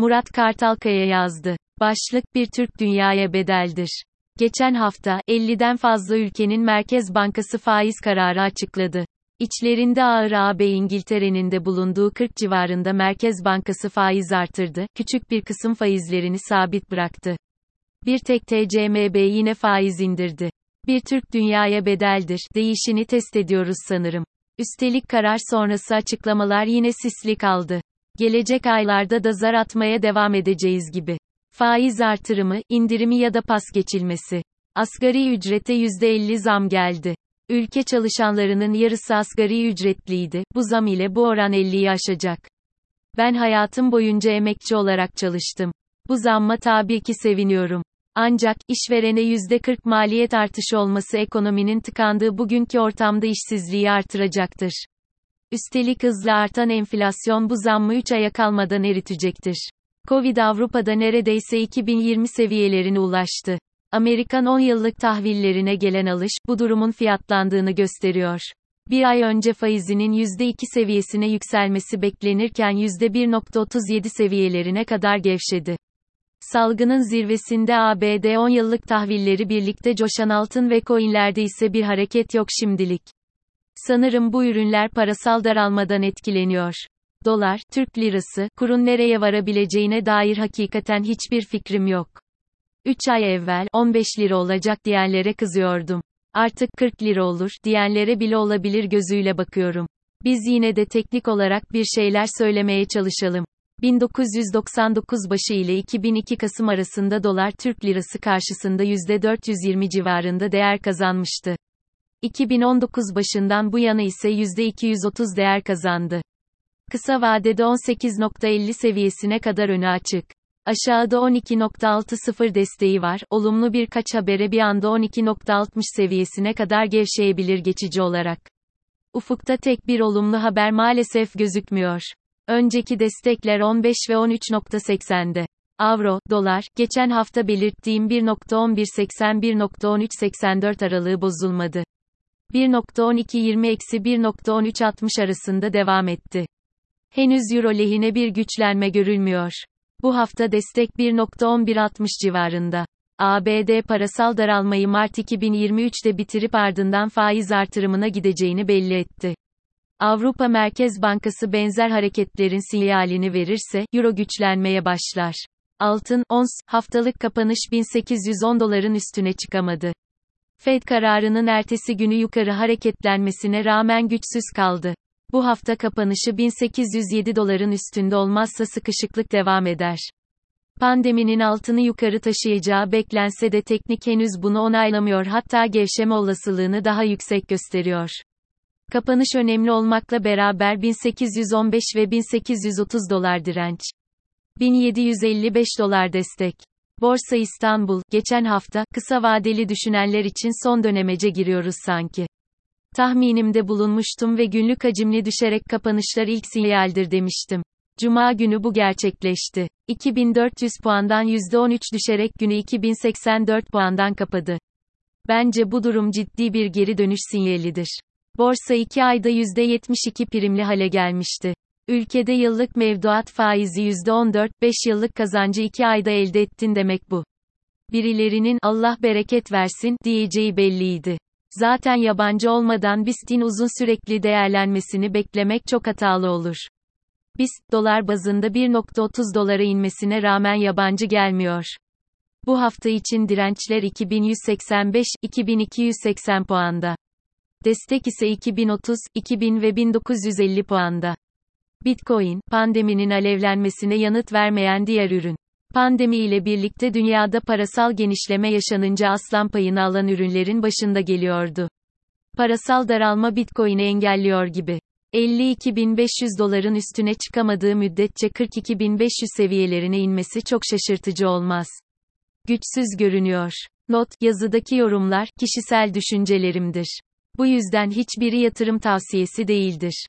Murat Kartalkaya yazdı. Başlık bir Türk dünyaya bedeldir. Geçen hafta, 50'den fazla ülkenin Merkez Bankası faiz kararı açıkladı. İçlerinde ağır AB İngiltere'nin de bulunduğu 40 civarında Merkez Bankası faiz artırdı, küçük bir kısım faizlerini sabit bıraktı. Bir tek TCMB yine faiz indirdi. Bir Türk dünyaya bedeldir, değişini test ediyoruz sanırım. Üstelik karar sonrası açıklamalar yine sisli kaldı. Gelecek aylarda da zar atmaya devam edeceğiz gibi. Faiz artırımı, indirimi ya da pas geçilmesi. Asgari ücrete %50 zam geldi. Ülke çalışanlarının yarısı asgari ücretliydi. Bu zam ile bu oran 50'yi aşacak. Ben hayatım boyunca emekçi olarak çalıştım. Bu zamma tabii ki seviniyorum. Ancak, işverene %40 maliyet artışı olması ekonominin tıkandığı bugünkü ortamda işsizliği artıracaktır. Üstelik hızla artan enflasyon bu zammı 3 aya kalmadan eritecektir. Covid Avrupa'da neredeyse 2020 seviyelerine ulaştı. Amerikan 10 yıllık tahvillerine gelen alış, bu durumun fiyatlandığını gösteriyor. Bir ay önce faizinin %2 seviyesine yükselmesi beklenirken %1.37 seviyelerine kadar gevşedi. Salgının zirvesinde ABD 10 yıllık tahvilleri birlikte coşan altın ve coinlerde ise bir hareket yok şimdilik. Sanırım bu ürünler parasal daralmadan etkileniyor. Dolar, Türk lirası, kurun nereye varabileceğine dair hakikaten hiçbir fikrim yok. 3 ay evvel 15 lira olacak diyenlere kızıyordum. Artık 40 lira olur diyenlere bile olabilir gözüyle bakıyorum. Biz yine de teknik olarak bir şeyler söylemeye çalışalım. 1999 başı ile 2002 Kasım arasında dolar Türk lirası karşısında %420 civarında değer kazanmıştı. 2019 başından bu yana ise %230 değer kazandı. Kısa vadede 18.50 seviyesine kadar önü açık. Aşağıda 12.60 desteği var. Olumlu birkaç habere bir anda 12.60 seviyesine kadar gevşeyebilir geçici olarak. Ufukta tek bir olumlu haber maalesef gözükmüyor. Önceki destekler 15 ve 13.80'de. Avro, dolar, geçen hafta belirttiğim 1.1180-1.1384 aralığı bozulmadı. 1.1220-1.1360 arasında devam etti. Henüz euro lehine bir güçlenme görülmüyor. Bu hafta destek 1.1160 civarında. ABD parasal daralmayı Mart 2023'te bitirip ardından faiz artırımına gideceğini belli etti. Avrupa Merkez Bankası benzer hareketlerin sinyalini verirse, euro güçlenmeye başlar. Altın, ons, haftalık kapanış 1810 doların üstüne çıkamadı. Fed kararının ertesi günü yukarı hareketlenmesine rağmen güçsüz kaldı. Bu hafta kapanışı 1807 doların üstünde olmazsa sıkışıklık devam eder. Pandeminin altını yukarı taşıyacağı beklense de teknik henüz bunu onaylamıyor hatta gevşeme olasılığını daha yüksek gösteriyor. Kapanış önemli olmakla beraber 1815 ve 1830 dolar direnç. 1755 dolar destek. Borsa İstanbul, geçen hafta, kısa vadeli düşünenler için son dönemece giriyoruz sanki. Tahminimde bulunmuştum ve günlük hacimli düşerek kapanışlar ilk sinyaldir demiştim. Cuma günü bu gerçekleşti. 2400 puandan %13 düşerek günü 2084 puandan kapadı. Bence bu durum ciddi bir geri dönüş sinyalidir. Borsa 2 ayda %72 primli hale gelmişti. Ülkede yıllık mevduat faizi %14, 5 yıllık kazancı 2 ayda elde ettin demek bu. Birilerinin Allah bereket versin diyeceği belliydi. Zaten yabancı olmadan BIST'in uzun sürekli değerlenmesini beklemek çok hatalı olur. BIST, dolar bazında 1.30 dolara inmesine rağmen yabancı gelmiyor. Bu hafta için dirençler 2185-2280 puanda. Destek ise 2030, 2000 ve 1950 puanda. Bitcoin, pandeminin alevlenmesine yanıt vermeyen diğer ürün. Pandemi ile birlikte dünyada parasal genişleme yaşanınca aslan payını alan ürünlerin başında geliyordu. Parasal daralma Bitcoin'i engelliyor gibi. 52.500 doların üstüne çıkamadığı müddetçe 42.500 seviyelerine inmesi çok şaşırtıcı olmaz. Güçsüz görünüyor. Not, yazıdaki yorumlar, kişisel düşüncelerimdir. Bu yüzden hiçbiri yatırım tavsiyesi değildir.